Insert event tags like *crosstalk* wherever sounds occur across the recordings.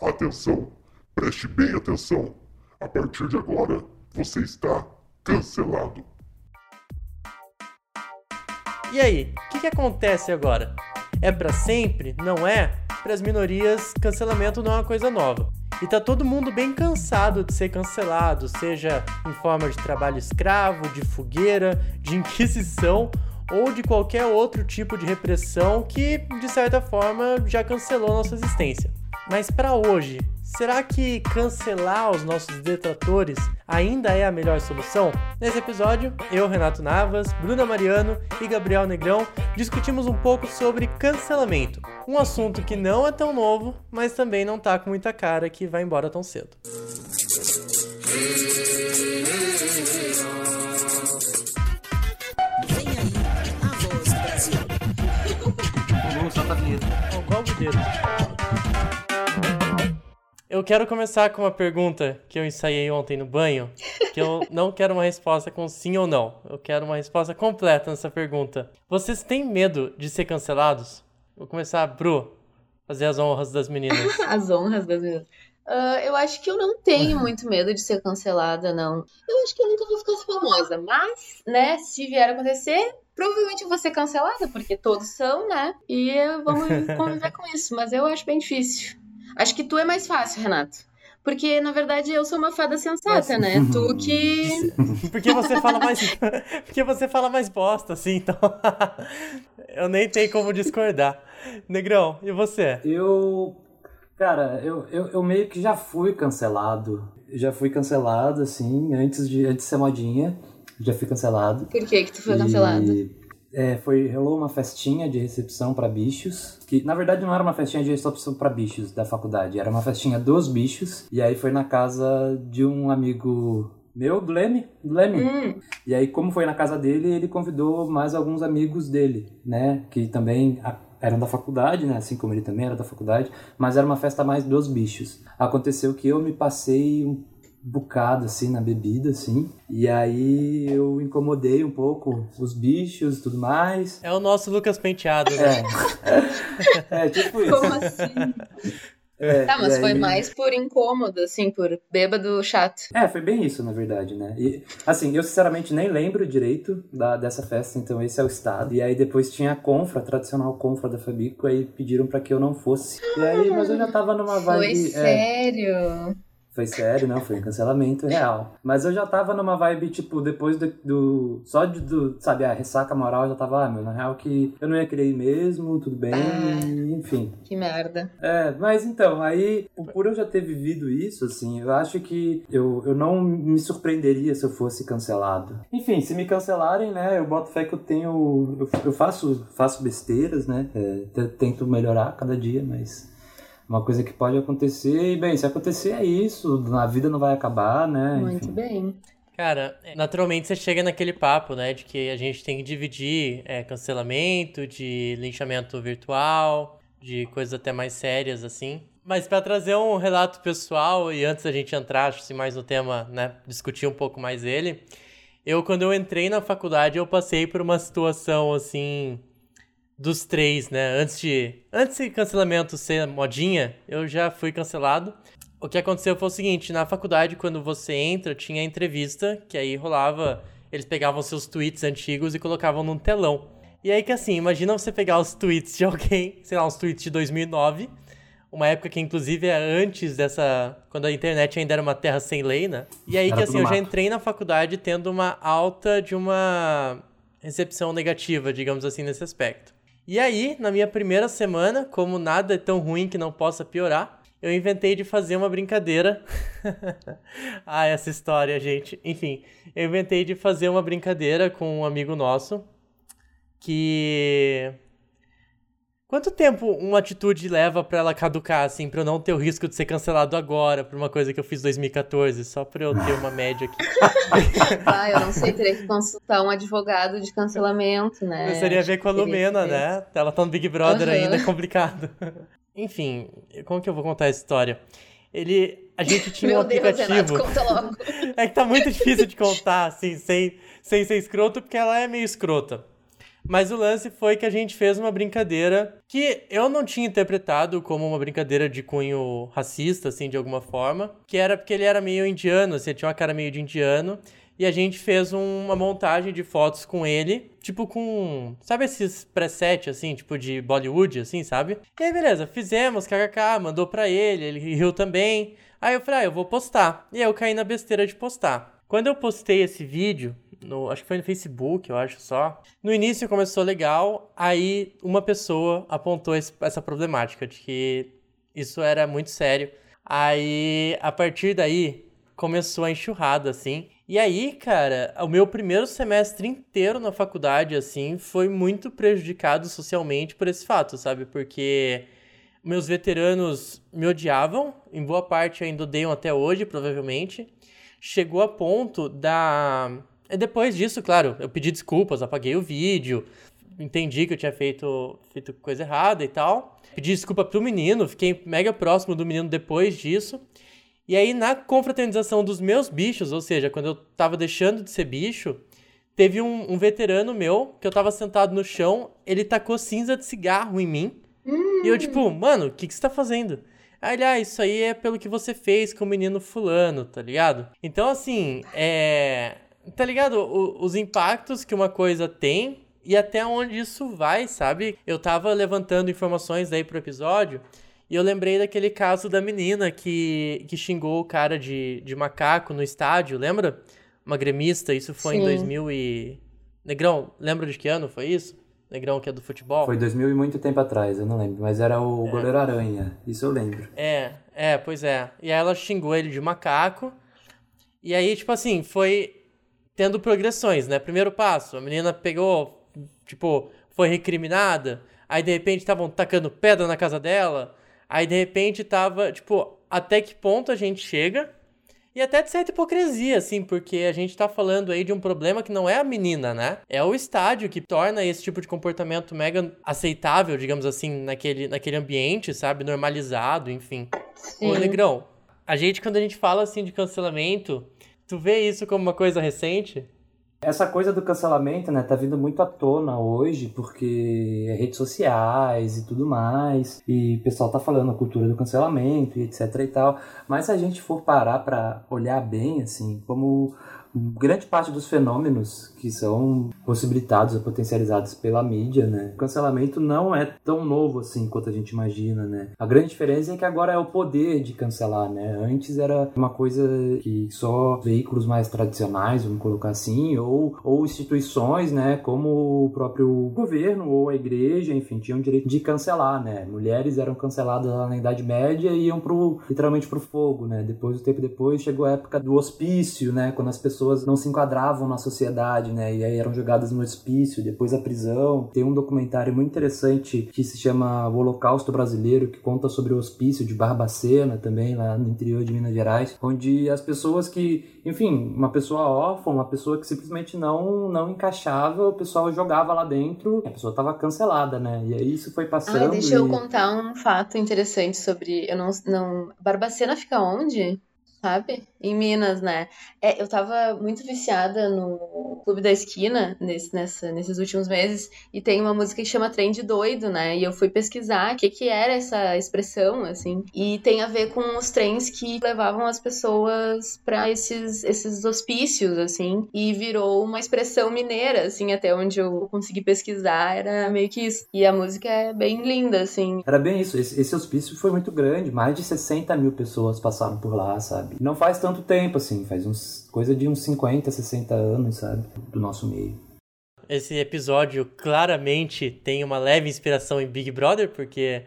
Atenção, preste bem atenção. A partir de agora, você está cancelado. E aí, o que, que acontece agora? É para sempre? Não é? Para as minorias, cancelamento não é uma coisa nova. E tá todo mundo bem cansado de ser cancelado, seja em forma de trabalho escravo, de fogueira, de inquisição ou de qualquer outro tipo de repressão que, de certa forma, já cancelou nossa existência. Mas para hoje, será que cancelar os nossos detratores ainda é a melhor solução? Nesse episódio, eu, Renato Navas, Bruna Mariano e Gabriel Negrão discutimos um pouco sobre cancelamento. Um assunto que não é tão novo, mas também não tá com muita cara que vai embora tão cedo. Vamos soltar a vinheta. Qual o dedo? Eu quero começar com uma pergunta que eu ensaiei ontem no banho, que eu *laughs* não quero uma resposta com sim ou não. Eu quero uma resposta completa nessa pergunta. Vocês têm medo de ser cancelados? Vou começar, Bru, fazer as honras das meninas. *laughs* As honras das meninas. Ah, eu acho que eu não tenho *laughs* muito medo de ser cancelada, não. Eu acho que eu nunca vou ficar famosa, mas, né, se vier a acontecer, provavelmente eu vou ser cancelada, porque todos são, né? E vamos conviver com isso, mas eu acho bem difícil. Acho que tu é mais fácil, Renato. Porque, na verdade, eu sou uma fada sensata, né? *laughs* Tu que. Porque você fala mais. *laughs* Porque você fala mais bosta, assim, então. *laughs* eu nem tenho como discordar. Negrão, e você? Eu. Cara, eu, eu, eu meio que já fui cancelado. Já fui cancelado, assim, antes de, antes de ser modinha. Já fui cancelado. Por que que tu foi cancelado? E, é, foi, rolou uma festinha de recepção pra bichos. Que na verdade não era uma festinha de recepção pra bichos da faculdade, era uma festinha dos bichos. E aí foi na casa de um amigo meu, do Leme. Do Leme. Hum, E aí, como foi na casa dele, ele convidou mais alguns amigos dele, né? Que também eram da faculdade, né? Assim como ele também era da faculdade. Mas era uma festa mais dos bichos. Aconteceu que eu me passei um bocado, assim, na bebida, assim. E aí eu incomodei um pouco os bichos e tudo mais. É o nosso Lucas Penteado, né? É. *laughs* é, tipo isso. como assim? É, Tá, mas foi mais por incômodo, assim, por bêbado chato. É, foi bem isso, na verdade, né? E, assim, eu sinceramente nem lembro direito da, dessa festa, então esse é o estado. E aí depois tinha a confra, a tradicional confra da Fabico, aí pediram pra que eu não fosse. E aí, mas eu já tava numa Foi vibe... é, sério. Foi sério, não, foi cancelamento real. Mas eu já tava numa vibe, tipo, depois do... do só de, do, sabe, a ressaca moral, eu já tava, ah, meu, na real que eu não ia querer ir mesmo, tudo bem, Ah. enfim. Que merda. É, mas então, aí, por eu já ter vivido isso, assim, eu acho que eu, eu não me surpreenderia se eu fosse cancelado. Enfim, se me cancelarem, né, eu boto fé que eu tenho. Eu, eu faço, faço besteiras, né, é, tento melhorar cada dia, mas. Uma coisa que pode acontecer, e bem, se acontecer é isso, a vida não vai acabar, né? Muito enfim. bem. Cara, naturalmente você chega naquele papo, né, de que a gente tem que dividir é, cancelamento, de linchamento virtual, de coisas até mais sérias, assim. Mas pra trazer um relato pessoal, e antes da gente entrar, acho que mais no tema, né, discutir um pouco mais ele, eu, quando eu entrei na faculdade, eu passei por uma situação, assim, dos três, né, antes de, antes de cancelamento ser modinha, eu já fui cancelado. O que aconteceu foi o seguinte, na faculdade, quando você entra, tinha a entrevista, que aí rolava, eles pegavam seus tweets antigos e colocavam num telão. E aí que assim, imagina você pegar os tweets de alguém, *laughs* sei lá, uns tweets de 2009, uma época que inclusive é antes dessa, quando a internet ainda era uma terra sem lei, né? E aí Era que assim, eu já entrei na faculdade tendo uma alta de uma recepção negativa, digamos assim, nesse aspecto. E aí, na minha primeira semana, como nada é tão ruim que não possa piorar, eu inventei de fazer uma brincadeira. *laughs* ah, essa história, gente. Enfim, eu inventei de fazer uma brincadeira com um amigo nosso que. Quanto tempo uma atitude leva pra ela caducar, assim, pra eu não ter o risco de ser cancelado agora por uma coisa que eu fiz em 2014, só pra eu ter uma média aqui. *laughs* Ah, eu não sei, teria que consultar um advogado de cancelamento, né? Eu seria ver com a Lumena, né? Ela tá no Big Brother Aham. ainda, é complicado. *laughs* Enfim, como que eu vou contar essa história? Ele. A gente tinha um Meu Deus, aplicativo. Renato, conta logo. *laughs* É que tá muito difícil de contar, assim, sem, sem ser escroto, porque ela é meio escrota. Mas o lance foi que a gente fez uma brincadeira que eu não tinha interpretado como uma brincadeira de cunho racista, assim, de alguma forma. Que era porque ele era meio indiano, assim, tinha uma cara meio de indiano. E a gente fez um- uma montagem de fotos com ele, tipo com. Sabe esses preset, assim, tipo de Bollywood, assim, sabe? E aí, beleza, fizemos, kkk, mandou pra ele, ele riu também. Aí eu falei, ah, eu vou postar. E aí eu caí na besteira de postar. Quando eu postei esse vídeo, no, acho que foi no Facebook, eu acho só. No início começou legal, aí uma pessoa apontou esse- essa problemática de que isso era muito sério. Aí, a partir daí, começou a enxurrada, assim. E aí, cara, o meu primeiro semestre inteiro na faculdade, assim, foi muito prejudicado socialmente por esse fato, sabe? Porque meus veteranos me odiavam, em boa parte ainda odeiam até hoje, provavelmente. Chegou a ponto da. E depois disso, claro, eu pedi desculpas, apaguei o vídeo, entendi que eu tinha feito, feito coisa errada e tal. Pedi desculpa pro menino, fiquei mega próximo do menino depois disso. E aí, na confraternização dos meus bichos, ou seja, quando eu tava deixando de ser bicho, teve um, um veterano meu que eu tava sentado no chão, ele tacou cinza de cigarro em mim. E eu, tipo, mano, o que, que você tá fazendo? Aí ele, ah, isso aí é pelo que você fez com o menino fulano, tá ligado? Então, assim, é. Tá ligado? O- os impactos que uma coisa tem e até onde isso vai, sabe? Eu tava levantando informações daí pro episódio e eu lembrei daquele caso da menina que, que xingou o cara de, de macaco no estádio, lembra? Uma gremista, isso foi em Sim. 2000 e... Negrão, lembra de que ano foi isso? Negrão que é do futebol? Foi 2000 e muito tempo atrás, eu não lembro. Mas era o goleiro Aranha, isso eu lembro. É, é, pois é. E aí ela xingou ele de macaco. E aí, tipo assim, foi tendo progressões, né? Primeiro passo, a menina pegou, tipo, foi recriminada. Aí de repente estavam tacando pedra na casa dela. Aí de repente tava, tipo, até que ponto a gente chega? E até de certa hipocrisia, assim, porque a gente tá falando aí de um problema que não é a menina, né? É o estádio que torna esse tipo de comportamento mega aceitável, digamos assim, naquele, naquele ambiente, sabe? Normalizado, enfim. Ô, Sim. Negrão, a gente, quando a gente fala assim de cancelamento, tu vê isso como uma coisa recente? Essa coisa do cancelamento, né, tá vindo muito à tona hoje, porque é redes sociais e tudo mais, e o pessoal tá falando a cultura do cancelamento e etc e tal. Mas se a gente for parar pra olhar bem, assim, como grande parte dos fenômenos que são possibilitados ou potencializados pela mídia, né? O cancelamento não é tão novo assim quanto a gente imagina, né? A grande diferença é que agora é o poder de cancelar, né? Antes era uma coisa que só veículos mais tradicionais, vamos colocar assim, ou, ou instituições, né, como o próprio governo ou a igreja, enfim, tinham direito de cancelar, né? Mulheres eram canceladas na Idade Média e iam pro, literalmente pro fogo, né? Depois, um tempo depois, chegou a época do hospício, né? Quando as pessoas não se enquadravam na sociedade, né? E aí eram jogadas no hospício, depois a prisão. Tem um documentário muito interessante que se chama O Holocausto Brasileiro, que conta sobre o hospício de Barbacena também, lá no interior de Minas Gerais, onde as pessoas que, enfim, uma pessoa órfã, uma pessoa que simplesmente não, não encaixava, o pessoal jogava lá dentro, a pessoa tava cancelada, né? E aí isso foi passando. Ai, deixa eu e- contar um fato interessante sobre. Eu não, não. Barbacena fica onde? Sabe? Em Minas, né? É, eu tava muito viciada no Clube da Esquina nesse, nessa, nesses últimos meses e tem uma música que chama Trem de Doido, né? E eu fui pesquisar o que, que era essa expressão, assim. E tem a ver com os trens que levavam as pessoas pra esses, esses hospícios, assim. E virou uma expressão mineira, assim, até onde eu consegui pesquisar, era meio que isso. E a música é bem linda, assim. Era bem isso, esse, esse hospício foi muito grande, mais de 60 mil pessoas passaram por lá, sabe? Não faz tanto tempo, assim, faz uns coisa de uns 50, 60 anos, sabe? Do nosso meio. Esse episódio claramente tem uma leve inspiração em Big Brother, porque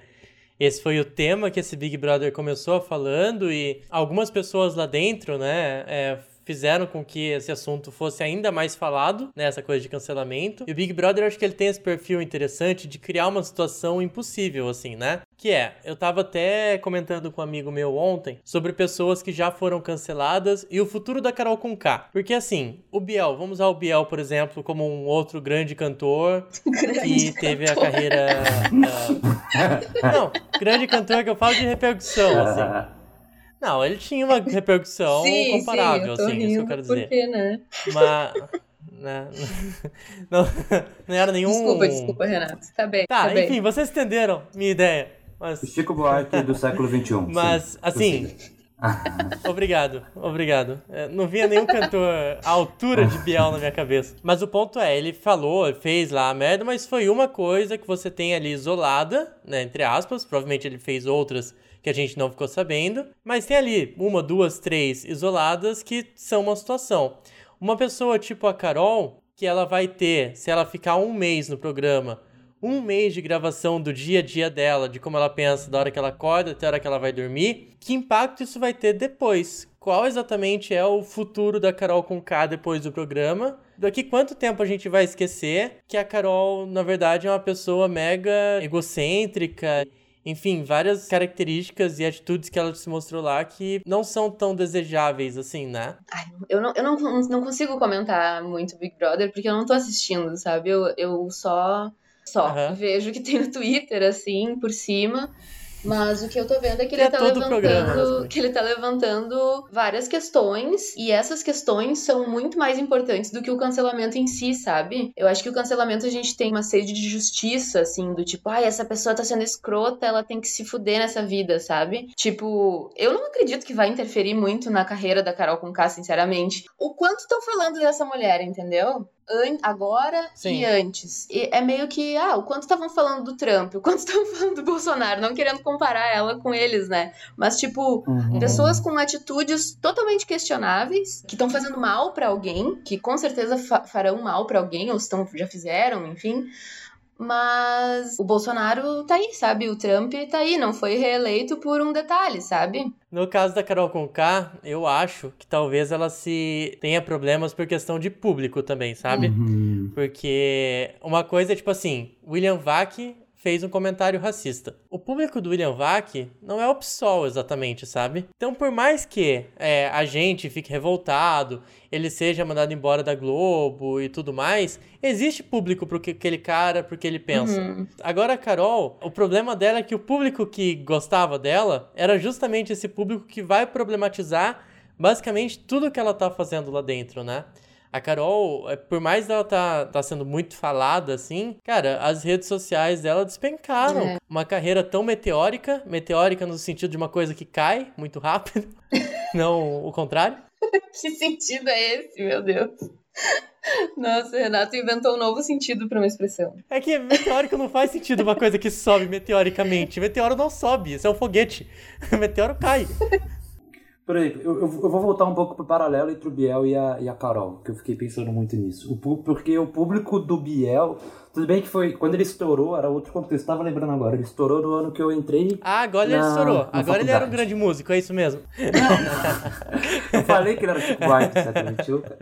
esse foi o tema que esse Big Brother começou falando e algumas pessoas lá dentro, né, é, fizeram com que esse assunto fosse ainda mais falado, né, essa coisa de cancelamento. E o Big Brother, eu acho que ele tem esse perfil interessante de criar uma situação impossível, assim, né? Que é, eu tava até comentando com um amigo meu ontem sobre pessoas que já foram canceladas e o futuro da Carol com K. Porque assim, o Biel, vamos usar o Biel, por exemplo, como um outro grande cantor *laughs* que teve a carreira. ah, *laughs* Não, grande cantor que eu falo de repercussão, assim. *laughs* Não, ele tinha uma repercussão sim, comparável, sim, eu tô assim, isso que eu rindo, quero dizer. Por quê, né? Mas, Né? *laughs* Não, não era nenhum. Desculpa, desculpa, Renato. Tá bem. Tá, tá bem. enfim, vocês entenderam minha ideia. Mas, O Chico Buarque do século XXI. mas sim. assim, *laughs* obrigado, obrigado. É, Não vinha nenhum cantor à altura de Biel na minha cabeça. Mas o ponto é, ele falou, fez lá a merda, mas foi uma coisa que você tem ali isolada, né, entre aspas. Provavelmente ele fez outras que a gente não ficou sabendo. Mas tem ali uma, duas, três isoladas que são uma situação. Uma pessoa tipo a Carol, que ela vai ter, se ela ficar um mês no programa, um mês de gravação do dia a dia dela, de como ela pensa da hora que ela acorda até a hora que ela vai dormir, que impacto isso vai ter depois? Qual exatamente é o futuro da Carol com K depois do programa? Daqui quanto tempo a gente vai esquecer que a Carol, na verdade, é uma pessoa mega egocêntrica? Enfim, várias características e atitudes que ela se mostrou lá que não são tão desejáveis assim, né? Ai, eu não, eu não, não consigo comentar muito Big Brother porque eu não tô assistindo, sabe? Eu, eu só, só Aham. vejo o que tem no Twitter, assim, por cima. Mas o que eu tô vendo é que Que ele é tá programa, levantando. Que ele tá levantando várias questões. E essas questões são muito mais importantes do que o cancelamento em si, sabe? Eu acho que o cancelamento a gente tem uma sede de justiça, assim, do tipo, ai, essa pessoa tá sendo escrota, ela tem que se fuder nessa vida, sabe? Tipo, eu não acredito que vai interferir muito na carreira da Carol Conká, sinceramente. O quanto estão falando dessa mulher, entendeu? An- agora Sim. e antes. E é meio que, ah, o quanto estavam falando do Trump, *laughs* o quanto estavam falando do Bolsonaro, não querendo comparar ela com eles, né? Mas, tipo, Uhum. pessoas com atitudes totalmente questionáveis, que estão fazendo mal pra alguém, que com certeza fa- farão mal pra alguém, ou estão, já fizeram, enfim. Mas o Bolsonaro tá aí, sabe? O Trump tá aí, não foi reeleito por um detalhe, sabe? No caso da Carol Conká, eu acho que talvez ela se tenha problemas por questão de público também, sabe? Uhum. Porque uma coisa é tipo assim, William Vac fez um comentário racista. O público do William Vac não é o PSOL exatamente, sabe? Então, por mais que é, a gente fique revoltado, ele seja mandado embora da Globo e tudo mais, existe público pro que aquele cara, pro que ele pensa. Uhum. Agora a Carol, o problema dela é que o público que gostava dela era justamente esse público que vai problematizar basicamente tudo que ela tá fazendo lá dentro, né? A Carol, é, por mais dela tá, tá sendo muito falada assim, cara, as redes sociais dela despencaram. É. Uma carreira tão meteórica, meteórica no sentido de uma coisa que cai muito rápido, *laughs* não o contrário. *laughs* Que sentido é esse, meu Deus? Nossa, Renato inventou um novo sentido pra uma expressão. É que meteórico não faz sentido uma coisa que sobe meteoricamente. Meteoro não sobe, isso é um foguete. *laughs* Meteoro cai. Por aí, eu, eu, eu vou voltar um pouco pro paralelo entre o Biel e a, e a Carol, que eu fiquei pensando muito nisso. O, porque o público do Biel, tudo bem que foi, quando ele estourou, era outro contexto, tava lembrando agora, ele estourou no ano que eu entrei. Ah, agora ele Na- estourou. na Agora ele era um faculdade. grande músico, é isso mesmo. *laughs* Eu falei que ele era Chico Buarque, XXI, cara.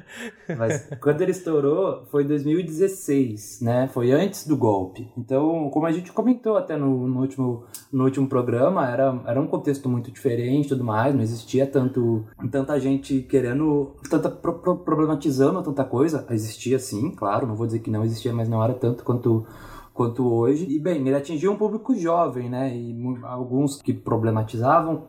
Mas quando ele estourou, foi em 2016, né? Foi antes do golpe. Então, como a gente comentou até no, no último, no último programa, era, era um contexto muito diferente e tudo mais, não existia tanto, tanta gente querendo, tanta pro- pro- problematizando tanta coisa. Existia sim, claro, não vou dizer que não existia, mas não era tanto quanto quanto hoje. E bem, ele atingiu um público jovem, né? E alguns que problematizavam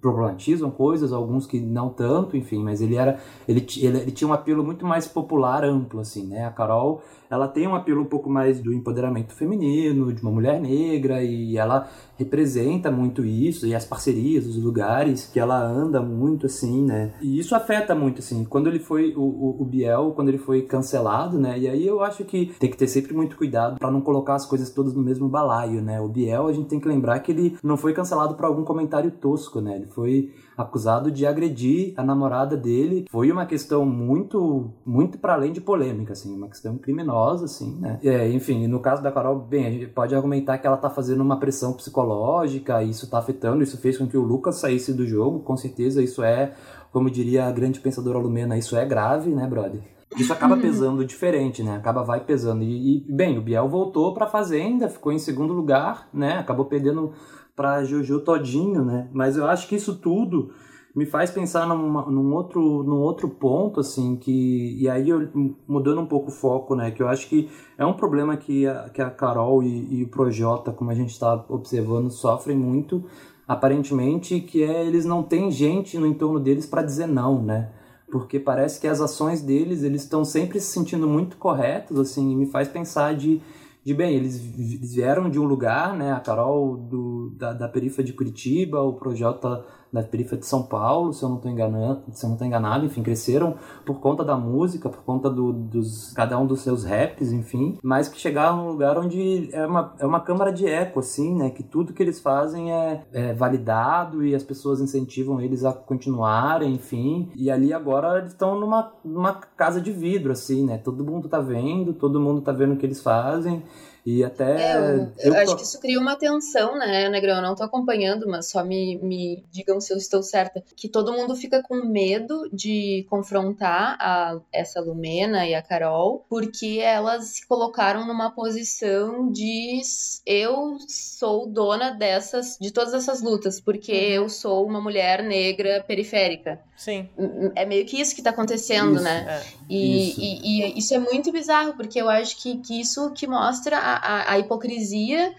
problematizam coisas, alguns que não tanto, enfim, mas ele era ele, ele, ele tinha um apelo muito mais popular, amplo, assim, né? A Carol, ela tem um apelo um pouco mais do empoderamento feminino, de uma mulher negra, e ela representa muito isso, e as parcerias, os lugares que ela anda muito, assim, né? E isso afeta muito, assim, quando ele foi, o, o, o Biel, quando ele foi cancelado, né? E aí eu acho que tem que ter sempre muito cuidado para não colocar as coisas todas no mesmo balaio, né? O Biel, a gente tem que lembrar que ele não foi cancelado por algum comentário tosco, né? Ele foi acusado de agredir a namorada dele. Foi uma questão muito, muito para além de polêmica, assim, uma questão criminosa, assim, né? É, enfim, no caso da Carol, bem, a gente pode argumentar que ela tá fazendo uma pressão psicológica, isso tá afetando, isso fez com que o Lucas saísse do jogo, com certeza isso é, como diria a grande pensadora Lumena, isso é grave, né, brother? Isso acaba pesando diferente, né? Acaba vai pesando. E, e, bem, o Biel voltou pra Fazenda, ficou em segundo lugar, né? Acabou perdendo pra Juju todinho, né? Mas eu acho que isso tudo me faz pensar numa- num, outro, num outro ponto, assim, que... E aí, eu, mudando um pouco o foco, né? Que eu acho que é um problema que a, que a Carol e, e o Projota, como a gente está observando, sofrem muito, aparentemente, que é eles não têm gente no entorno deles para dizer não, né? porque parece que as ações deles, eles estão sempre se sentindo muito corretos, assim, e me faz pensar de, de bem, eles vieram de um lugar, né, a Carol do, da, da periferia de Curitiba, o Projota da periferia de São Paulo, se eu não estou enganado, se eu não tô enganado, enfim, cresceram por conta da música, por conta do, dos cada um dos seus raps, enfim, mas que chegaram num lugar onde é uma, é uma câmara de eco, assim, né, que tudo que eles fazem é, é validado e as pessoas incentivam eles a continuarem, enfim, e ali agora eles estão numa, numa casa de vidro, assim, né, todo mundo tá vendo, todo mundo tá vendo o que eles fazem, e até. É, eu, eu acho que isso cria uma tensão, né, Negrão? Eu não tô acompanhando, mas só me, me digam se eu estou certa. Que todo mundo fica com medo de confrontar a, essa Lumena e a Carol, porque elas se colocaram numa posição de eu sou dona dessas, de todas essas lutas, porque uhum. eu sou uma mulher negra periférica. Sim. É meio que isso que tá acontecendo, isso, né? É. E, isso. E, e, isso é muito bizarro, porque eu acho que, que isso que mostra a, a, a hipocrisia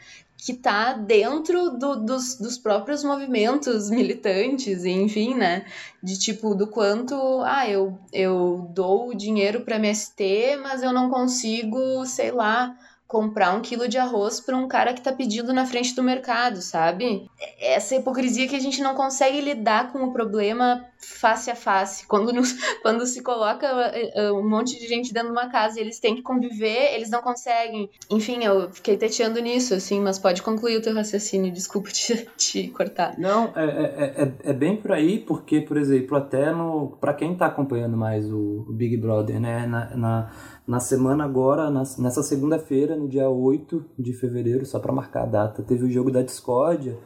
que tá dentro do, dos, dos próprios movimentos militantes, enfim, né? De tipo, do quanto, ah, eu, eu dou dinheiro para MST, mas eu não consigo, sei lá, comprar um quilo de arroz para um cara que tá pedindo na frente do mercado, sabe? Essa hipocrisia que a gente não consegue lidar com o problema face a face. Quando, nos, *laughs* quando se coloca eh, eh, um monte de gente dentro de uma casa e eles têm que conviver, eles não conseguem. Enfim, eu fiquei teteando nisso, assim, mas pode concluir o teu raciocínio, desculpa te, *laughs* te cortar. Não, é, é, é, é, bem por aí, porque, por exemplo, até no. para quem tá acompanhando mais o, o Big Brother, né? na, na na semana agora, nessa segunda-feira, no dia 8 de fevereiro, só para marcar a data, teve o jogo da Discordia.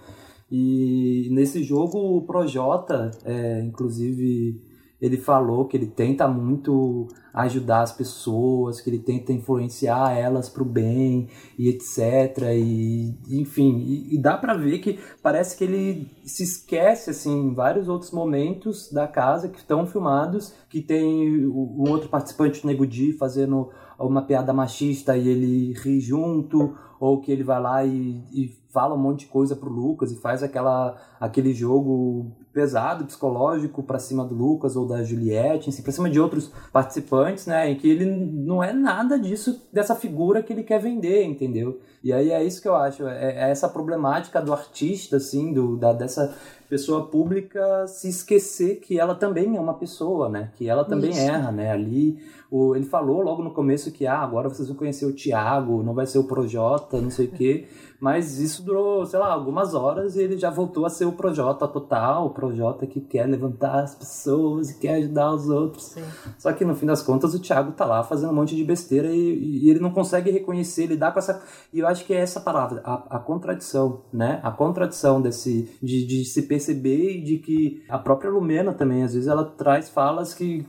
E nesse jogo o Projota, é, inclusive, ele falou que ele tenta muito ajudar as pessoas, que ele tenta influenciar elas para o bem e etc. E enfim, e, e dá para ver que parece que ele se esquece assim em vários outros momentos da casa que estão filmados, que tem um outro participante, o Nego Di, fazendo uma piada machista e ele ri junto, ou que ele vai lá e, e fala um monte de coisa pro Lucas e faz aquela, aquele jogo pesado, psicológico para cima do Lucas ou da Juliette, assim, para cima de outros participantes, né, em que ele não é nada disso, dessa figura que ele quer vender, entendeu? E aí é isso que eu acho, é, é essa problemática do artista, assim, do, da, dessa pessoa pública se esquecer que ela também é uma pessoa, né, que ela também isso. erra, né, ali o, ele falou logo no começo que ah, agora vocês vão conhecer o Thiago, não vai ser o Projota, não sei o quê. Mas isso durou, sei lá, algumas horas e ele já voltou a ser o Projota total, o Projota que quer levantar as pessoas e quer ajudar os outros. Sim. Só que no fim das contas o Thiago tá lá fazendo um monte de besteira e, e ele não consegue reconhecer, lidar com essa. E eu acho que é essa palavra, a, a contradição, né? A contradição desse, de, de se perceber e de que a própria Lumena também, às vezes, ela traz falas que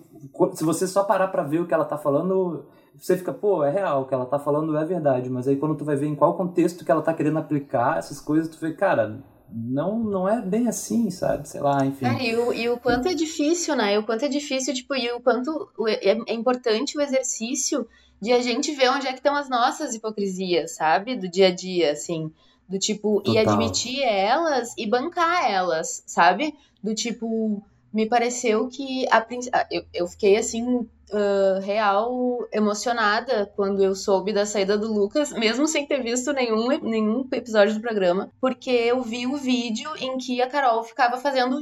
se você só parar para ver o que ela tá falando, você fica, pô, é real, o que ela tá falando é verdade, mas aí quando tu vai ver em qual contexto que ela tá querendo aplicar essas coisas, tu vê, cara, não, não é bem assim, sabe? Sei lá, enfim. É, e, o, e o quanto é difícil, né? E o quanto é difícil, tipo, e o quanto é, é importante o exercício de a gente ver onde é que estão as nossas hipocrisias, sabe? Do dia a dia, assim. Do tipo, Total. e admitir elas e bancar elas, sabe? Do tipo, me pareceu que a, eu, eu fiquei assim uh, real emocionada quando eu soube da saída do Lucas, mesmo sem ter visto nenhum, nenhum episódio do programa, porque eu vi o vídeo em que a Carol ficava fazendo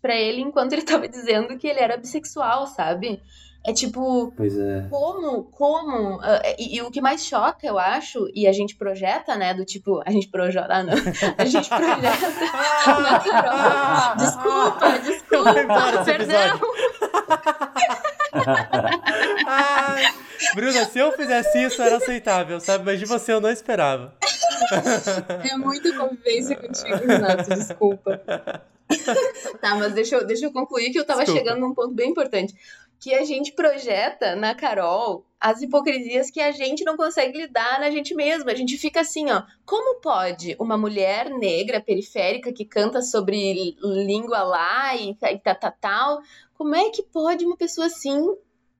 para ele enquanto ele tava dizendo que ele era bissexual, sabe? É tipo, pois é. como, como, uh, e, e, o que mais choca, eu acho, e a gente projeta, né, do tipo, a gente projeta, ah, não, *laughs* a gente projeta *laughs* *laughs* na desculpa, desculpa, perdão. Bruna, se eu fizesse isso era aceitável, sabe, mas de você eu não esperava. É muita convivência contigo, Renato, desculpa. tá, mas deixa eu, deixa eu concluir que eu tava desculpa. chegando num ponto bem importante que a gente projeta na Carol as hipocrisias que a gente não consegue lidar na gente mesma. A gente fica assim, ó, como pode uma mulher negra periférica que canta sobre língua lá e, e tal, tal, tal, como é que pode uma pessoa assim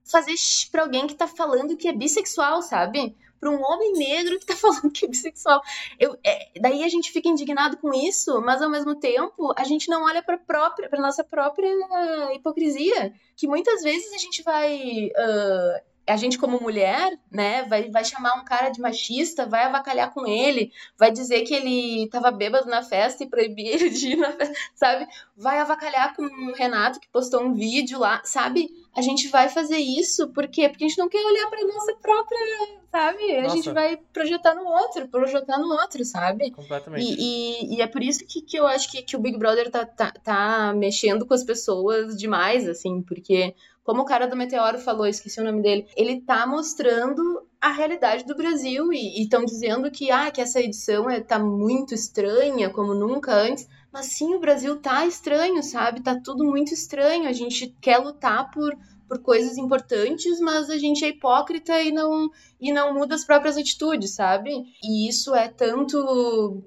fazer para alguém que tá falando que é bissexual, sabe? Pra um homem negro que tá *laughs* falando que é bissexual. Eu, é, daí a gente fica indignado com isso, mas ao mesmo tempo a gente não olha pra, própria, pra nossa própria hipocrisia. Que muitas vezes a gente vai. Uh, a gente como mulher, né, vai, vai chamar um cara de machista, vai avacalhar com ele, vai dizer que ele tava bêbado na festa e proibir *laughs* ele de ir na festa, sabe? Vai avacalhar com o Renato que postou um vídeo lá, sabe? A gente vai fazer isso por quê? Porque a gente não quer olhar pra nossa própria, sabe? Nossa. A gente vai projetar no outro, projetar no outro, sabe? Completamente. E, e, e é por isso que, que eu acho que, que o Big Brother tá, tá, tá mexendo com as pessoas demais, assim, porque, como o cara do Meteoro falou, esqueci o nome dele, ele tá mostrando a realidade do Brasil e estão dizendo que, ah, que essa edição é, tá muito estranha, como nunca antes. Mas sim, o Brasil tá estranho, sabe? Tá tudo muito estranho. A gente quer lutar por, por coisas importantes, mas a gente é hipócrita e não, e não muda as próprias atitudes, sabe? E isso é tanto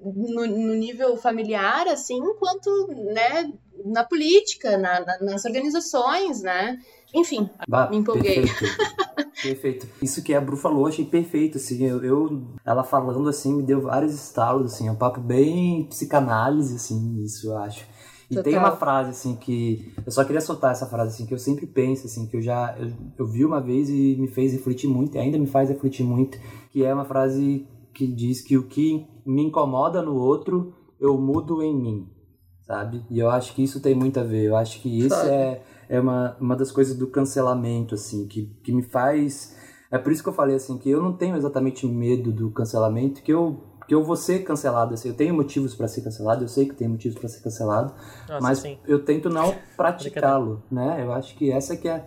no, no nível familiar, assim, quanto, né, na política, na, na- nas organizações, né? Enfim, Bah, Me empolguei. Perfeito. *laughs* perfeito. Isso que a Bru falou, achei perfeito, assim, eu, eu- ela falando assim, me deu vários estalos, assim, é um papo bem psicanálise, assim, isso eu acho. E Total. tem uma frase, assim, que, eu só queria soltar essa frase, assim, que eu sempre penso, assim, que eu já, eu, eu vi uma vez e me fez refletir muito, e ainda me faz refletir muito, que é uma frase que diz que o que me incomoda no outro, eu mudo em mim, sabe? E eu acho que isso tem muito a ver, eu acho que isso Sabe. é é uma, uma das coisas do cancelamento, assim, que, que me faz. É por isso que eu falei, assim, que eu não tenho exatamente medo do cancelamento, que eu, que eu vou ser cancelado, assim, eu tenho motivos para ser cancelado, eu sei que tenho motivos para ser cancelado, Nossa, mas sim. eu tento não *laughs* praticá-lo, né? Eu acho que essa que é.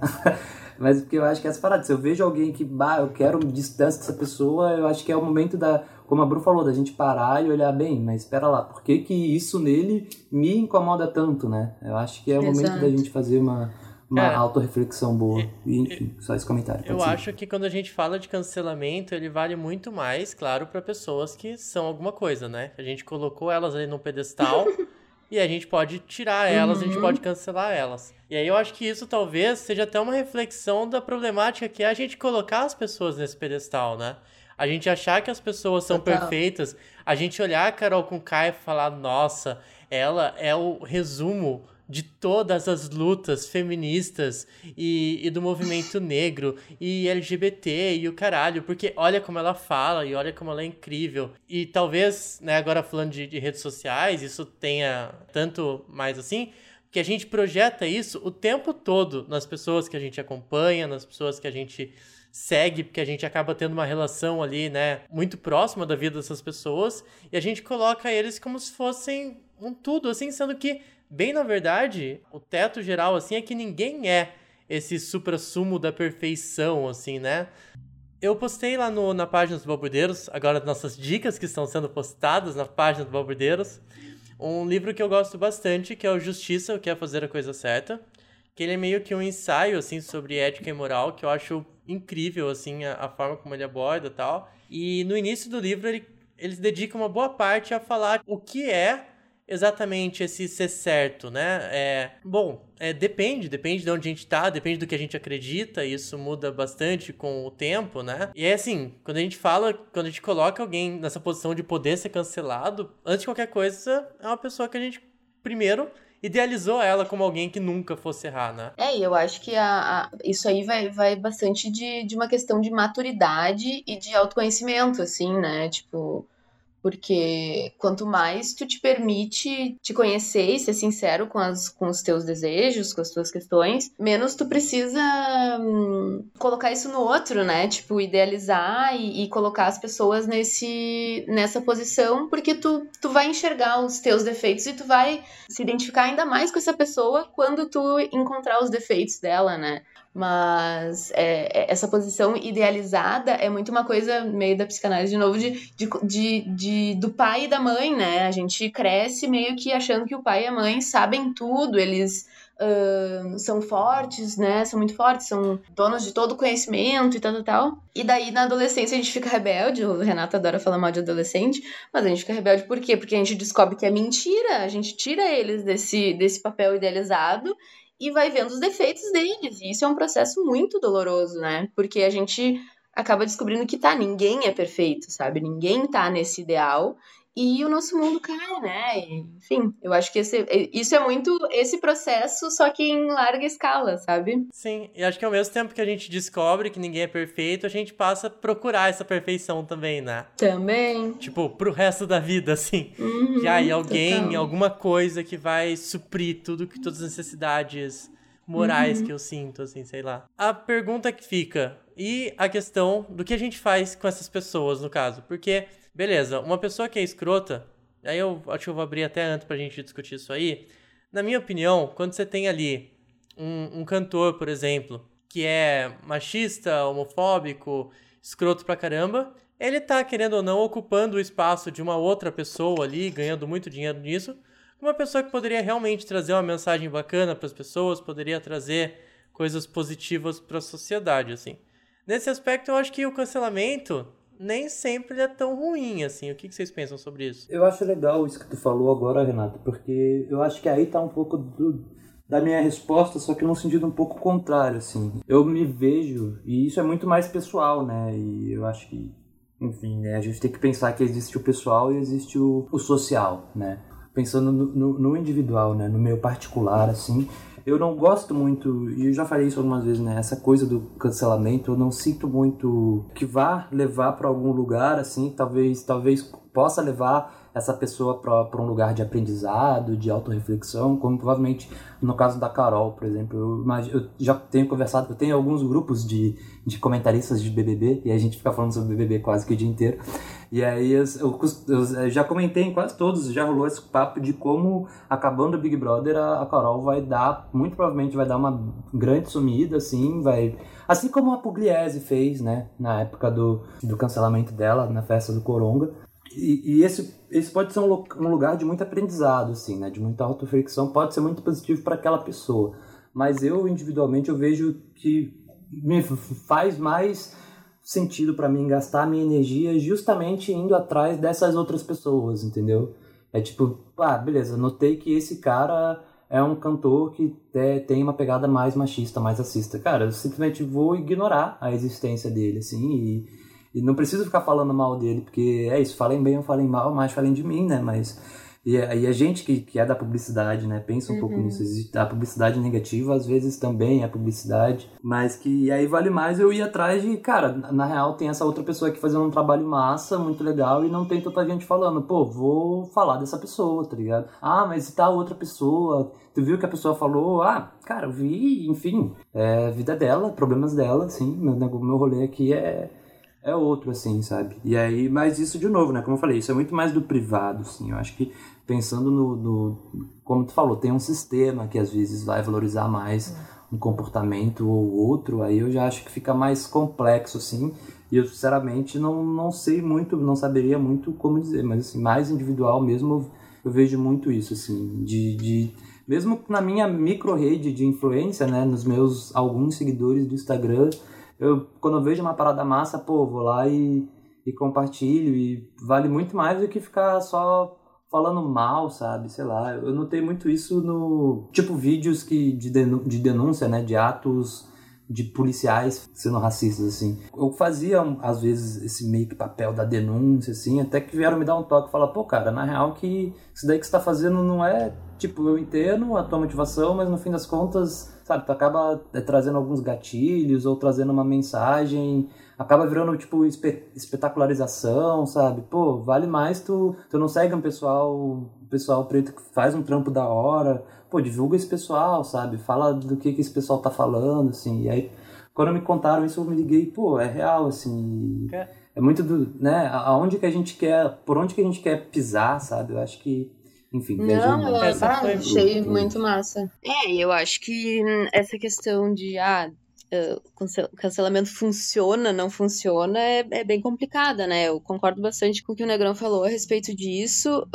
Mas porque eu acho que é essa parada. Se eu vejo alguém que, bah, eu quero distância dessa pessoa, eu acho que é o momento da. Como a Bru falou, da gente parar e olhar bem, mas espera lá, por que, que isso nele me incomoda tanto, né? Eu acho que é o momento Exato. da gente fazer uma, uma Cara, autorreflexão boa. E, enfim, só esse comentário. Eu ser. acho que quando a gente fala de cancelamento, ele vale muito mais, claro, para pessoas que são alguma coisa, né? A gente colocou elas ali num pedestal *laughs* e a gente pode tirar elas, a gente Uhum. pode cancelar elas. E aí eu acho que isso talvez seja até uma reflexão da problemática que é a gente colocar as pessoas nesse pedestal, né? A gente achar que as pessoas são Total. perfeitas, a gente olhar a Carol com K e falar, nossa, ela é o resumo de todas as lutas feministas e, e do movimento *laughs* negro e LGBT e o caralho, porque olha como ela fala e olha como ela é incrível. E talvez, né, agora falando de, de redes sociais, isso tenha tanto mais assim, que a gente projeta isso o tempo todo nas pessoas que a gente acompanha, nas pessoas que a gente segue, porque a gente acaba tendo uma relação ali, né, muito próxima da vida dessas pessoas, e a gente coloca eles como se fossem um tudo, assim, sendo que, bem na verdade, o teto geral, assim, é que ninguém é esse supra-sumo da perfeição, assim, né? Eu postei lá no, na página dos Balbudeiros, agora nossas dicas que estão sendo postadas na página dos Balbudeiros, um livro que eu gosto bastante, que é o Justiça, o que é fazer a coisa certa, que ele é meio que um ensaio, assim, sobre ética e moral, que eu acho incrível, assim, a, a forma como ele aborda e tal. E no início do livro, ele, ele dedica uma boa parte a falar o que é exatamente esse ser certo, né? É, bom, é, depende, depende de onde a gente tá, depende do que a gente acredita, isso muda bastante com o tempo, né? E é assim, quando a gente fala, quando a gente coloca alguém nessa posição de poder ser cancelado, antes de qualquer coisa, é uma pessoa que a gente, primeiro, idealizou ela como alguém que nunca fosse errar, né? É, e eu acho que a, a- isso aí vai, vai bastante de, de uma questão de maturidade e de autoconhecimento, assim, né? Tipo, porque quanto mais tu te permite te conhecer e ser sincero com, as, com os teus desejos, com as tuas questões, menos tu precisa hum, colocar isso no outro, né? Tipo, idealizar e, e colocar as pessoas nesse, nessa posição, porque tu, tu vai enxergar os teus defeitos e tu vai se identificar ainda mais com essa pessoa quando tu encontrar os defeitos dela, né? Mas é, é- essa posição idealizada é muito uma coisa meio da psicanálise de novo de, de, de, de- do pai e da mãe, né? A gente cresce meio que achando que o pai e a mãe sabem tudo, eles ahn, são fortes, né? São muito fortes, são donos de todo o conhecimento e tal, tal, tal. E daí na adolescência a gente fica rebelde, o Renato adora falar mal de adolescente, mas a gente fica rebelde por quê? Porque a gente descobre que é mentira, a gente tira eles desse, desse papel idealizado e vai vendo os defeitos deles. E isso é um processo muito doloroso, né? Porque a gente acaba descobrindo que tá, ninguém é perfeito, sabe? Ninguém tá nesse ideal e o nosso mundo cai, né? Enfim, eu acho que esse, isso é muito esse processo, só que em larga escala, sabe? Sim, e acho que ao mesmo tempo que a gente descobre que ninguém é perfeito, a gente passa a procurar essa perfeição também, né? Também. Tipo, pro resto da vida, assim. Uhum, que aí alguém, total. alguma coisa que vai suprir tudo que todas as necessidades morais Uhum. que eu sinto, assim, sei lá. A pergunta que fica, e a questão do que a gente faz com essas pessoas, no caso? Porque, beleza, uma pessoa que é escrota, aí eu acho que eu vou abrir até antes pra gente discutir isso aí. Na minha opinião, quando você tem ali um, um cantor, por exemplo, que é machista, homofóbico, escroto pra caramba, ele tá, querendo ou não, ocupando o espaço de uma outra pessoa ali, ganhando muito dinheiro nisso. Uma pessoa que poderia realmente trazer uma mensagem bacana para as pessoas, poderia trazer coisas positivas para a sociedade, assim. Nesse aspecto, eu acho que o cancelamento nem sempre é tão ruim, assim. O que que vocês pensam sobre isso? Eu acho legal isso que tu falou agora, Renato, porque eu acho que aí tá um pouco do, da minha resposta, só que num sentido um pouco contrário, assim. Eu me vejo, e isso é muito mais pessoal, né? E eu acho que, enfim, né? a gente tem que pensar que existe o pessoal e existe o, o social, né? Pensando no, no, no individual, né? No meu particular, assim. Eu não gosto muito, e eu já falei isso algumas vezes, né? Essa coisa do cancelamento, eu não sinto muito que vá levar para algum lugar, assim, talvez, talvez possa levar essa pessoa para um lugar de aprendizado, de autorreflexão, como provavelmente no caso da Carol, por exemplo. Eu, imag- eu já tenho conversado, eu tenho alguns grupos de, de comentaristas de BBB, e a gente fica falando sobre BBB quase que o dia inteiro. E aí eu, eu eu já comentei em quase todos, já rolou esse papo de como, acabando o Big Brother, a, a Carol vai dar, muito provavelmente vai dar uma grande sumida, assim, vai... Assim como a Pugliese fez, né, na época do, do cancelamento dela, na festa do Coronga. E, e esse, esse pode ser um, um lugar de muito aprendizado, assim, né? De muita autoreflexão, pode ser muito positivo para aquela pessoa. Mas eu, individualmente, eu vejo que me faz mais sentido para mim gastar minha energia justamente indo atrás dessas outras pessoas, entendeu? É tipo, ah, beleza, notei que esse cara é um cantor que te- tem uma pegada mais machista, mais racista. Cara, eu simplesmente vou ignorar a existência dele, assim, e, e não preciso ficar falando mal dele, porque é isso, falem bem ou falem mal, mas falem de mim, né? Mas. E, e a gente que, que é da publicidade, né? Pensa um pouco nisso. A publicidade negativa, às vezes, também é publicidade. Mas que aí vale mais eu ir atrás de, cara, na real tem essa outra pessoa aqui fazendo um trabalho massa, muito legal, e não tem tanta gente falando, pô, vou falar dessa pessoa, tá ligado? Ah, mas e tal outra pessoa? Tu viu que a pessoa falou? Ah, cara, eu vi, enfim, é vida dela, problemas dela, assim, meu, meu rolê aqui é é outro, assim, sabe? E aí, mas isso de novo, né? Como eu falei, isso é muito mais do privado, assim. Eu acho que pensando no, no- como tu falou, tem um sistema que às vezes vai valorizar mais um comportamento ou outro, aí eu já acho que fica mais complexo, assim. E eu, sinceramente, não, não sei muito, não saberia muito como dizer, mas assim, mais individual mesmo, eu, eu vejo muito isso, assim, de, de mesmo na minha micro rede de influência, né, nos meus alguns seguidores do Instagram, eu quando eu vejo uma parada massa, pô, vou lá e, e compartilho e vale muito mais do que ficar só falando mal, sabe? Sei lá. Eu notei muito isso no tipo vídeos que de, de denúncia, né, de atos de policiais sendo racistas assim. Eu fazia às vezes esse meio que papel da denúncia assim, até que vieram me dar um toque e falar, pô, cara, na real que isso daí que você tá fazendo não é tipo, eu entendo a tua motivação, mas no fim das contas, sabe, tu acaba é, trazendo alguns gatilhos ou trazendo uma mensagem, acaba virando, tipo, espe- espetacularização, sabe? Pô, vale mais tu, tu não segue um pessoal, pessoal preto que faz um trampo da hora, pô, divulga esse pessoal, sabe? Fala do que, que esse pessoal tá falando, assim, e aí, quando me contaram isso, eu me liguei, pô, é real, assim, É. é muito do, né, aonde que a gente quer, por onde que a gente quer pisar, sabe? Eu acho que, enfim, Não, eu muito. Essa ah, foi- achei muito massa. É, e eu acho que hum, essa questão de ah, eh, cance- cancelamento funciona, não funciona, é, é bem complicada, né? Eu concordo bastante com o que o Negrão falou a respeito disso.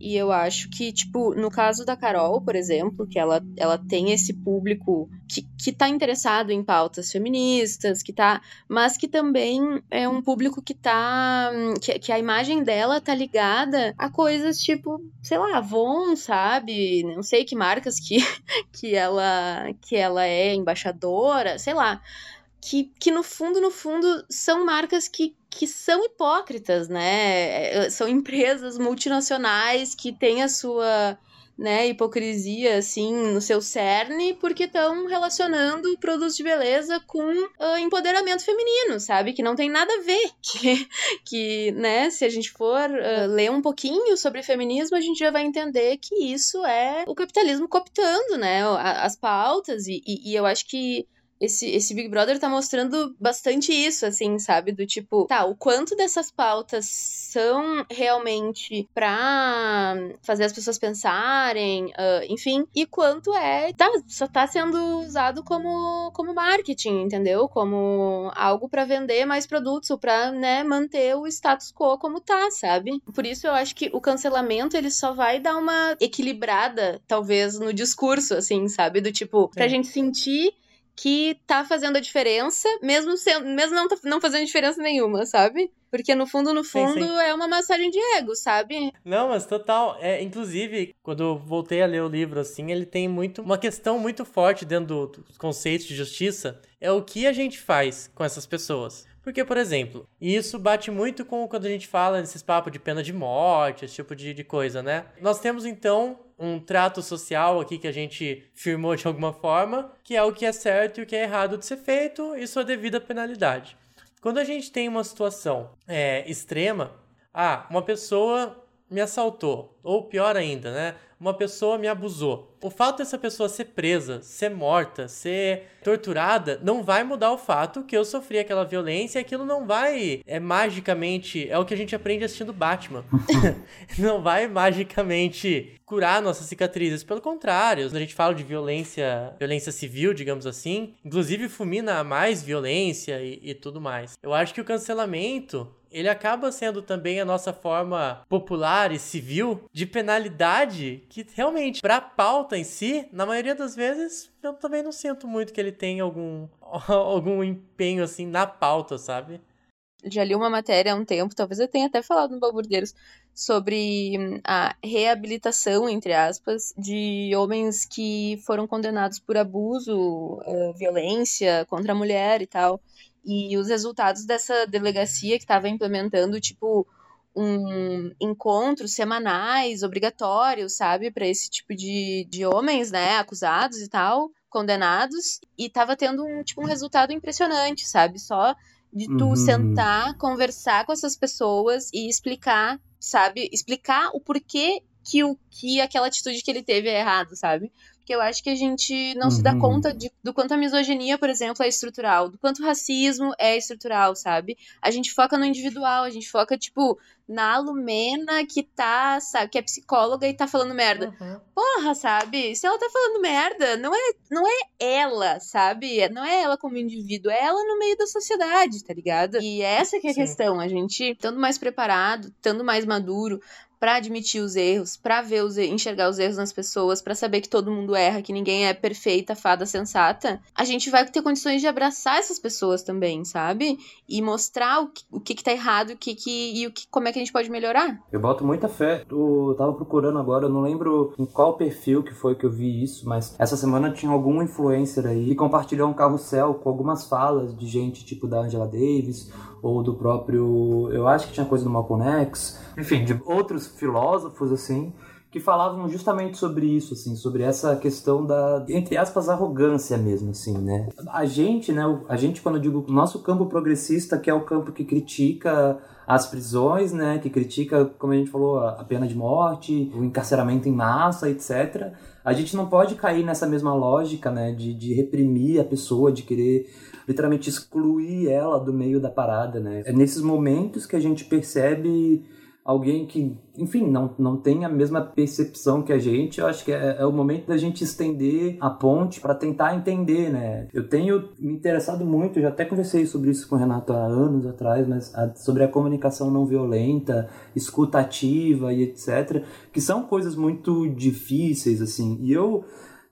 e eu acho que, tipo, no caso da Carol, por exemplo, que ela, ela tem esse público que, que tá interessado em pautas feministas, que tá. Mas que também é um público que tá. Que, que a imagem dela tá ligada a coisas tipo, sei lá, Avon, sabe? Não sei que marcas que, *laughs* que, ela, que ela é embaixadora, sei lá. que, que no fundo, no fundo, são marcas que, que são hipócritas, né? É, são empresas multinacionais que têm a sua né, hipocrisia, assim, no seu cerne, porque estão relacionando produtos de beleza com uh, empoderamento feminino, sabe? Que não tem nada a ver. *laughs* Que, que né, se a gente for uh, ler um pouquinho sobre feminismo, a gente já vai entender que isso é o capitalismo cooptando, né, as pautas, e, e, e eu acho que esse, esse Big Brother tá mostrando bastante isso, assim, sabe? Do tipo, tá, o quanto dessas pautas são realmente pra fazer as pessoas pensarem, uh, enfim, e quanto é, tá, só tá sendo usado como, como marketing, entendeu? Como algo para vender mais produtos ou pra, né, manter o status quo como tá, sabe? Por isso eu acho que o cancelamento, ele só vai dar uma equilibrada, talvez, no discurso, assim, sabe? Do tipo, pra gente sentir que tá fazendo a diferença, mesmo, sendo, mesmo não, tá, não fazendo diferença nenhuma, sabe? Porque no fundo, no fundo, sim, sim. é uma massagem de ego, sabe? Não, mas total. É, inclusive, quando eu voltei a ler o livro, assim, ele tem muito. Uma questão muito forte dentro do, dos conceitos de justiça. É o que a gente faz com essas pessoas. Porque, por exemplo, isso bate muito com quando a gente fala nesses papos de pena de morte, esse tipo de, de coisa, né? Nós temos então um trato social aqui que a gente firmou de alguma forma, que é o que é certo e o que é errado de ser feito e sua devida penalidade. Quando a gente tem uma situação é, extrema, ah, uma pessoa me assaltou, ou pior ainda, né? Uma pessoa me abusou. O fato dessa pessoa ser presa, ser morta, ser torturada, não vai mudar o fato que eu sofri aquela violência e aquilo não vai é magicamente, é o que a gente aprende assistindo Batman. *laughs* não vai magicamente curar nossas cicatrizes, pelo contrário, quando a gente fala de violência, violência civil, digamos assim, inclusive fulmina mais violência e, e tudo mais. Eu acho que o cancelamento ele acaba sendo também a nossa forma popular e civil de penalidade que realmente, para a pauta em si, na maioria das vezes, eu também não sinto muito que ele tenha algum, *laughs* algum empenho assim na pauta, sabe? Já li uma matéria há um tempo, talvez eu tenha até falado no Balburdeiros, sobre hum, a reabilitação, entre aspas, de homens que foram condenados por abuso, violência contra a mulher e tal. E os resultados dessa delegacia que estava implementando, tipo, um encontros semanais obrigatórios, sabe, para esse tipo de, de homens, né, acusados e tal, condenados, e tava tendo um, tipo, um resultado impressionante, sabe, só de tu uhum. sentar, conversar com essas pessoas e explicar, sabe, explicar o porquê que, o, que aquela atitude que ele teve é errado, sabe? Porque eu acho que a gente não uhum. se dá uhum. conta de, do quanto a misoginia, por exemplo, é estrutural, do quanto o racismo é estrutural, sabe? A gente foca no individual, a gente foca, tipo, na Lumena que tá, sabe, que é psicóloga e tá falando merda. Uhum. Porra, sabe? Se ela tá falando merda, não é, não é ela, sabe? Não é ela como indivíduo, é ela no meio da sociedade, tá ligado? E essa que é a Sim. questão, a gente estando mais preparado, estando mais maduro, para admitir os erros, para ver os enxergar os erros nas pessoas, para saber que todo mundo erra, que ninguém é perfeita, fada sensata, a gente vai ter condições de abraçar essas pessoas também, sabe? E mostrar o que, o que, que tá errado, o que, que e o que, como é que a gente pode melhorar. Eu boto muita fé. Eu tava procurando agora, eu não lembro em qual perfil que foi que eu vi isso, mas essa semana tinha algum influencer aí que compartilhou um carrossel com algumas falas de gente tipo da Angela Davis ou do próprio, eu acho que tinha coisa do Malcolm X, enfim, de outros filósofos assim, que falavam justamente sobre isso, assim, sobre essa questão da, entre aspas, arrogância mesmo, assim, né? A gente, né, a gente, quando eu digo nosso campo progressista, que é o campo que critica as prisões, né, que critica, como a gente falou, a pena de morte, o encarceramento em massa, etc. A gente não pode cair nessa mesma lógica, né, de, de reprimir a pessoa, de querer literalmente excluir ela do meio da parada, né? É nesses momentos que a gente percebe alguém que, enfim, não, não tem a mesma percepção que a gente, eu acho que é, é o momento da gente estender a ponte para tentar entender, né? Eu tenho me interessado muito, já até conversei sobre isso com o Renato há anos atrás, mas a, sobre a comunicação não violenta, escutativa e etc, que são coisas muito difíceis, assim, e eu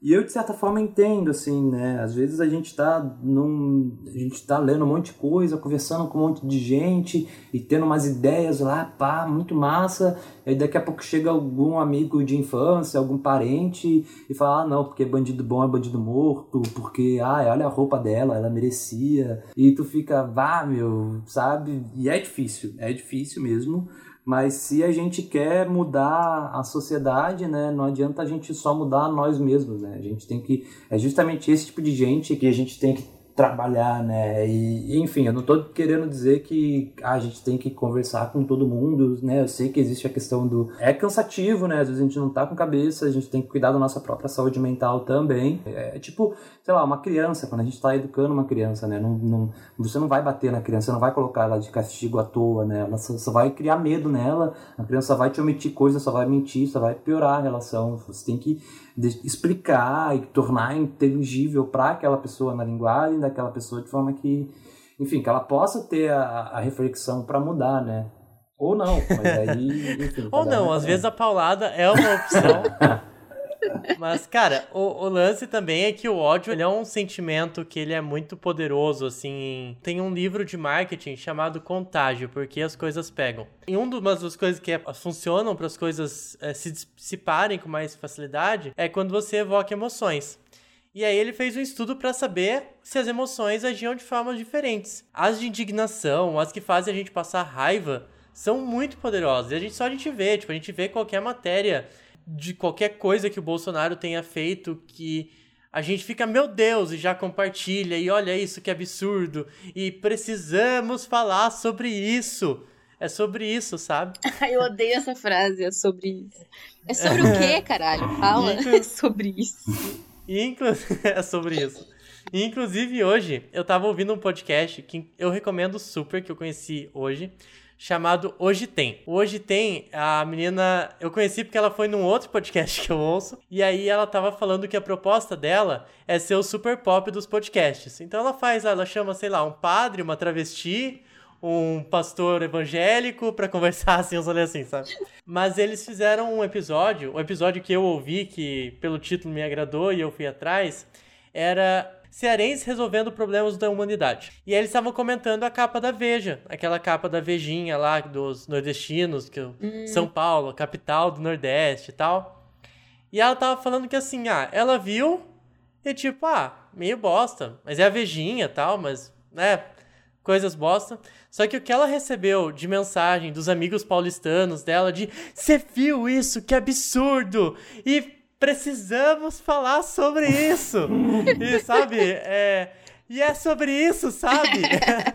E eu, de certa forma, entendo, assim, né? Às vezes a gente tá num. A gente tá lendo um monte de coisa, conversando com um monte de gente e tendo umas ideias lá, pá, muito massa. E daqui a pouco chega algum amigo de infância, algum parente e fala, ah, não, porque bandido bom é bandido morto, porque, ah, olha a roupa dela, ela merecia. E tu fica, vá, meu, sabe? E é difícil, é difícil mesmo. Mas se a gente quer mudar a sociedade, né, não adianta a gente só mudar nós mesmos, né? A gente tem que é justamente esse tipo de gente que a gente tem que trabalhar, né? E, enfim, eu não estou querendo dizer que ah, a gente tem que conversar com todo mundo, né? Eu sei que existe a questão do é cansativo, né? Às vezes a gente não tá com cabeça, a gente tem que cuidar da nossa própria saúde mental também. É tipo, sei lá, uma criança, quando a gente está educando uma criança, né? Não, não, você não vai bater na criança, você não vai colocar ela de castigo à toa, né? Ela só, só vai criar medo nela, a criança vai te omitir coisas, só vai mentir, só vai piorar a relação. Você tem que explicar e tornar inteligível para aquela pessoa na linguagem daquela pessoa de forma que, enfim, que ela possa ter a, a reflexão para mudar, né? Ou não, mas aí, *laughs* enfim. Ou não, às vezes a paulada é uma opção. *laughs* Mas, cara, o, o, lance também é que o ódio é um sentimento que ele é muito poderoso, assim. Tem um livro de marketing chamado Contágio, porque as coisas pegam. E uma das coisas que é, funcionam para as coisas é, se dissiparem com mais facilidade é quando você evoca emoções. E aí ele fez um estudo para saber se as emoções agiam de formas diferentes. As de indignação, as que fazem a gente passar raiva, são muito poderosas. E a gente só a gente vê, tipo, a gente vê qualquer matéria de qualquer coisa que o Bolsonaro tenha feito que a gente fica, meu Deus, e já compartilha, e olha isso que absurdo, e precisamos falar sobre isso. É sobre isso, sabe? *laughs* Eu odeio essa frase, é sobre isso. É sobre o *laughs* quê, caralho? Fala, é *laughs* sobre isso. Inclu... é sobre isso. Inclusive, hoje, eu tava ouvindo um podcast que eu recomendo super, que eu conheci hoje, chamado Hoje Tem. Hoje Tem, a menina, eu conheci porque ela foi num outro podcast *laughs* que eu ouço, e aí ela tava falando que a proposta dela é ser o super pop dos podcasts. Então ela faz, ela chama, sei lá, um padre, uma travesti, um pastor evangélico para *laughs* conversar assim, uns olhos assim, sabe? Mas eles fizeram um episódio, o um episódio que eu ouvi, que pelo título me agradou e eu fui atrás, era cearenses resolvendo problemas da humanidade. E aí eles estavam comentando a capa da Veja, aquela capa da Vejinha lá dos nordestinos, que hum. São Paulo, capital do Nordeste e tal. E ela tava falando que assim, ah, ela viu e tipo, ah, meio bosta, mas é a Vejinha e tal, mas, né, coisas bosta. Só que o que ela recebeu de mensagem dos amigos paulistanos dela de você viu isso? Que absurdo! E precisamos falar sobre isso. e sabe, é, e é sobre isso, sabe?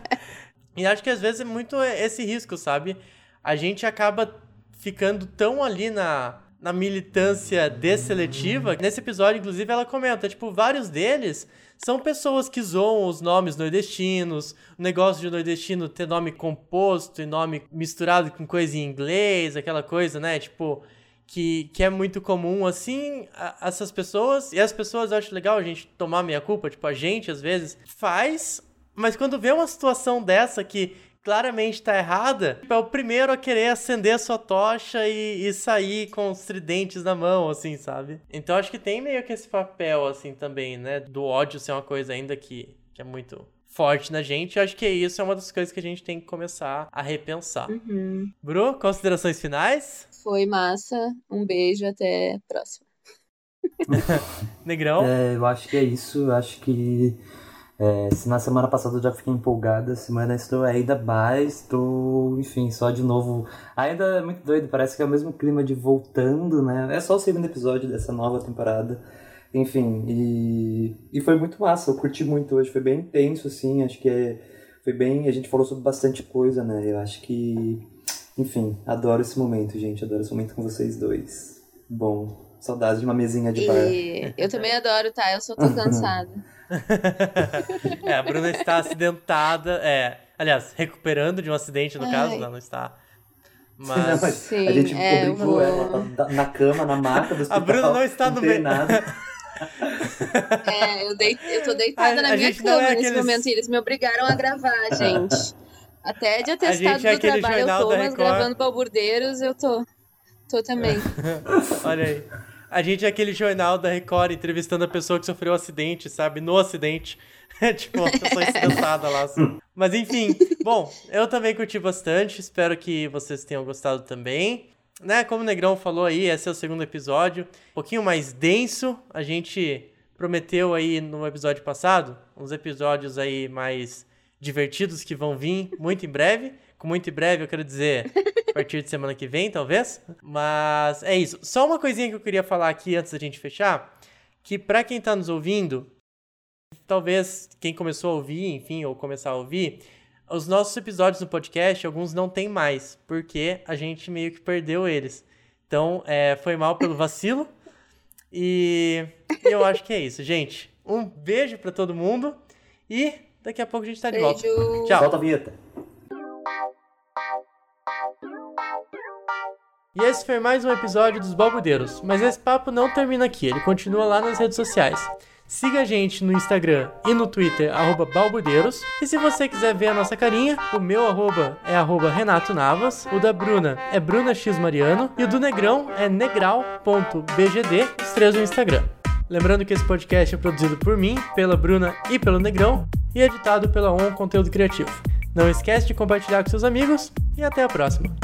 *laughs* e acho que às vezes é muito esse risco, sabe? A gente acaba ficando tão ali na, na militância desseletiva. Nesse episódio, inclusive, ela comenta, tipo, vários deles são pessoas que zoam os nomes nordestinos, o negócio de nordestino ter nome composto e nome misturado com coisa em inglês, aquela coisa, né? Tipo, que, que é muito comum, assim, a, essas pessoas. E as pessoas, eu acho legal a gente tomar meia culpa, tipo, a gente às vezes faz, mas quando vê uma situação dessa que claramente tá errada, é o primeiro a querer acender a sua tocha e, e sair com os tridentes na mão, assim, sabe? Então acho que tem meio que esse papel, assim, também, né? Do ódio ser uma coisa ainda que, que é muito forte na gente. Eu acho que isso é uma das coisas que a gente tem que começar a repensar. Uhum. Bru, considerações finais? Foi massa. Um beijo, até a próxima. *laughs* Negrão? É, eu acho que é isso. Eu acho que é, se na semana passada eu já fiquei empolgada, semana estou ainda mais, estou, enfim, só de novo. Ainda é muito doido, parece que é o mesmo clima de voltando, né? É só o segundo episódio dessa nova temporada. Enfim, e, e foi muito massa, eu curti muito hoje, foi bem intenso, assim, acho que é, foi bem. A gente falou sobre bastante coisa, né? Eu acho que enfim, adoro esse momento, gente. Adoro esse momento com vocês dois. Bom, saudades de uma mesinha de bar. E eu também adoro, tá? Eu só tô *laughs* cansada. é, a Bruna está acidentada. É, aliás, recuperando de um acidente, no Ai. caso, ela não está. Mas... *laughs* Não, mas Sim, a gente é, obrigou vou... ela na cama, na maca do hospital. A Bruna não está no meio. *laughs* *laughs* É, eu, deit... eu tô deitada a, na a minha cama é nesse aqueles... momento e eles me obrigaram a gravar, *laughs* gente. Até de atestado é do trabalho eu tô, mas gravando balburdeiros eu tô. Tô também. *laughs* Olha aí. A gente é aquele jornal da Record entrevistando a pessoa que sofreu um acidente, sabe? No acidente. É tipo, uma pessoa estressada lá. Assim. Mas enfim, bom, eu também curti bastante. Espero que vocês tenham gostado também. Né, como o Negrão falou aí, esse é o segundo episódio. Um pouquinho mais denso. A gente prometeu aí no episódio passado uns episódios aí mais divertidos que vão vir muito em breve. Com muito em breve, eu quero dizer a partir de semana que vem, talvez. Mas é isso. Só uma coisinha que eu queria falar aqui antes da gente fechar, que para quem tá nos ouvindo, talvez quem começou a ouvir, enfim, ou começar a ouvir, os nossos episódios no podcast, alguns não tem mais, porque a gente meio que perdeu eles. Então, é, foi mal pelo *laughs* vacilo. E eu acho que é isso, gente. Um beijo para todo mundo e daqui a pouco a gente tá de volta. Beijo. Tchau. Solta a vinheta. E esse foi mais um episódio dos Balbudeiros, mas esse papo não termina aqui, ele continua lá nas redes sociais. Siga a gente no Instagram e no Twitter, arroba Balbudeiros. E se você quiser ver a nossa carinha, o meu arroba é arroba Renato Navas, o da Bruna é Bruna X Mariano e o do Negrão é negral.bgd, os três no Instagram. Lembrando que esse podcast é produzido por mim, pela Bruna e pelo Negrão e editado pela ON Conteúdo Criativo. Não esquece de compartilhar com seus amigos e até a próxima.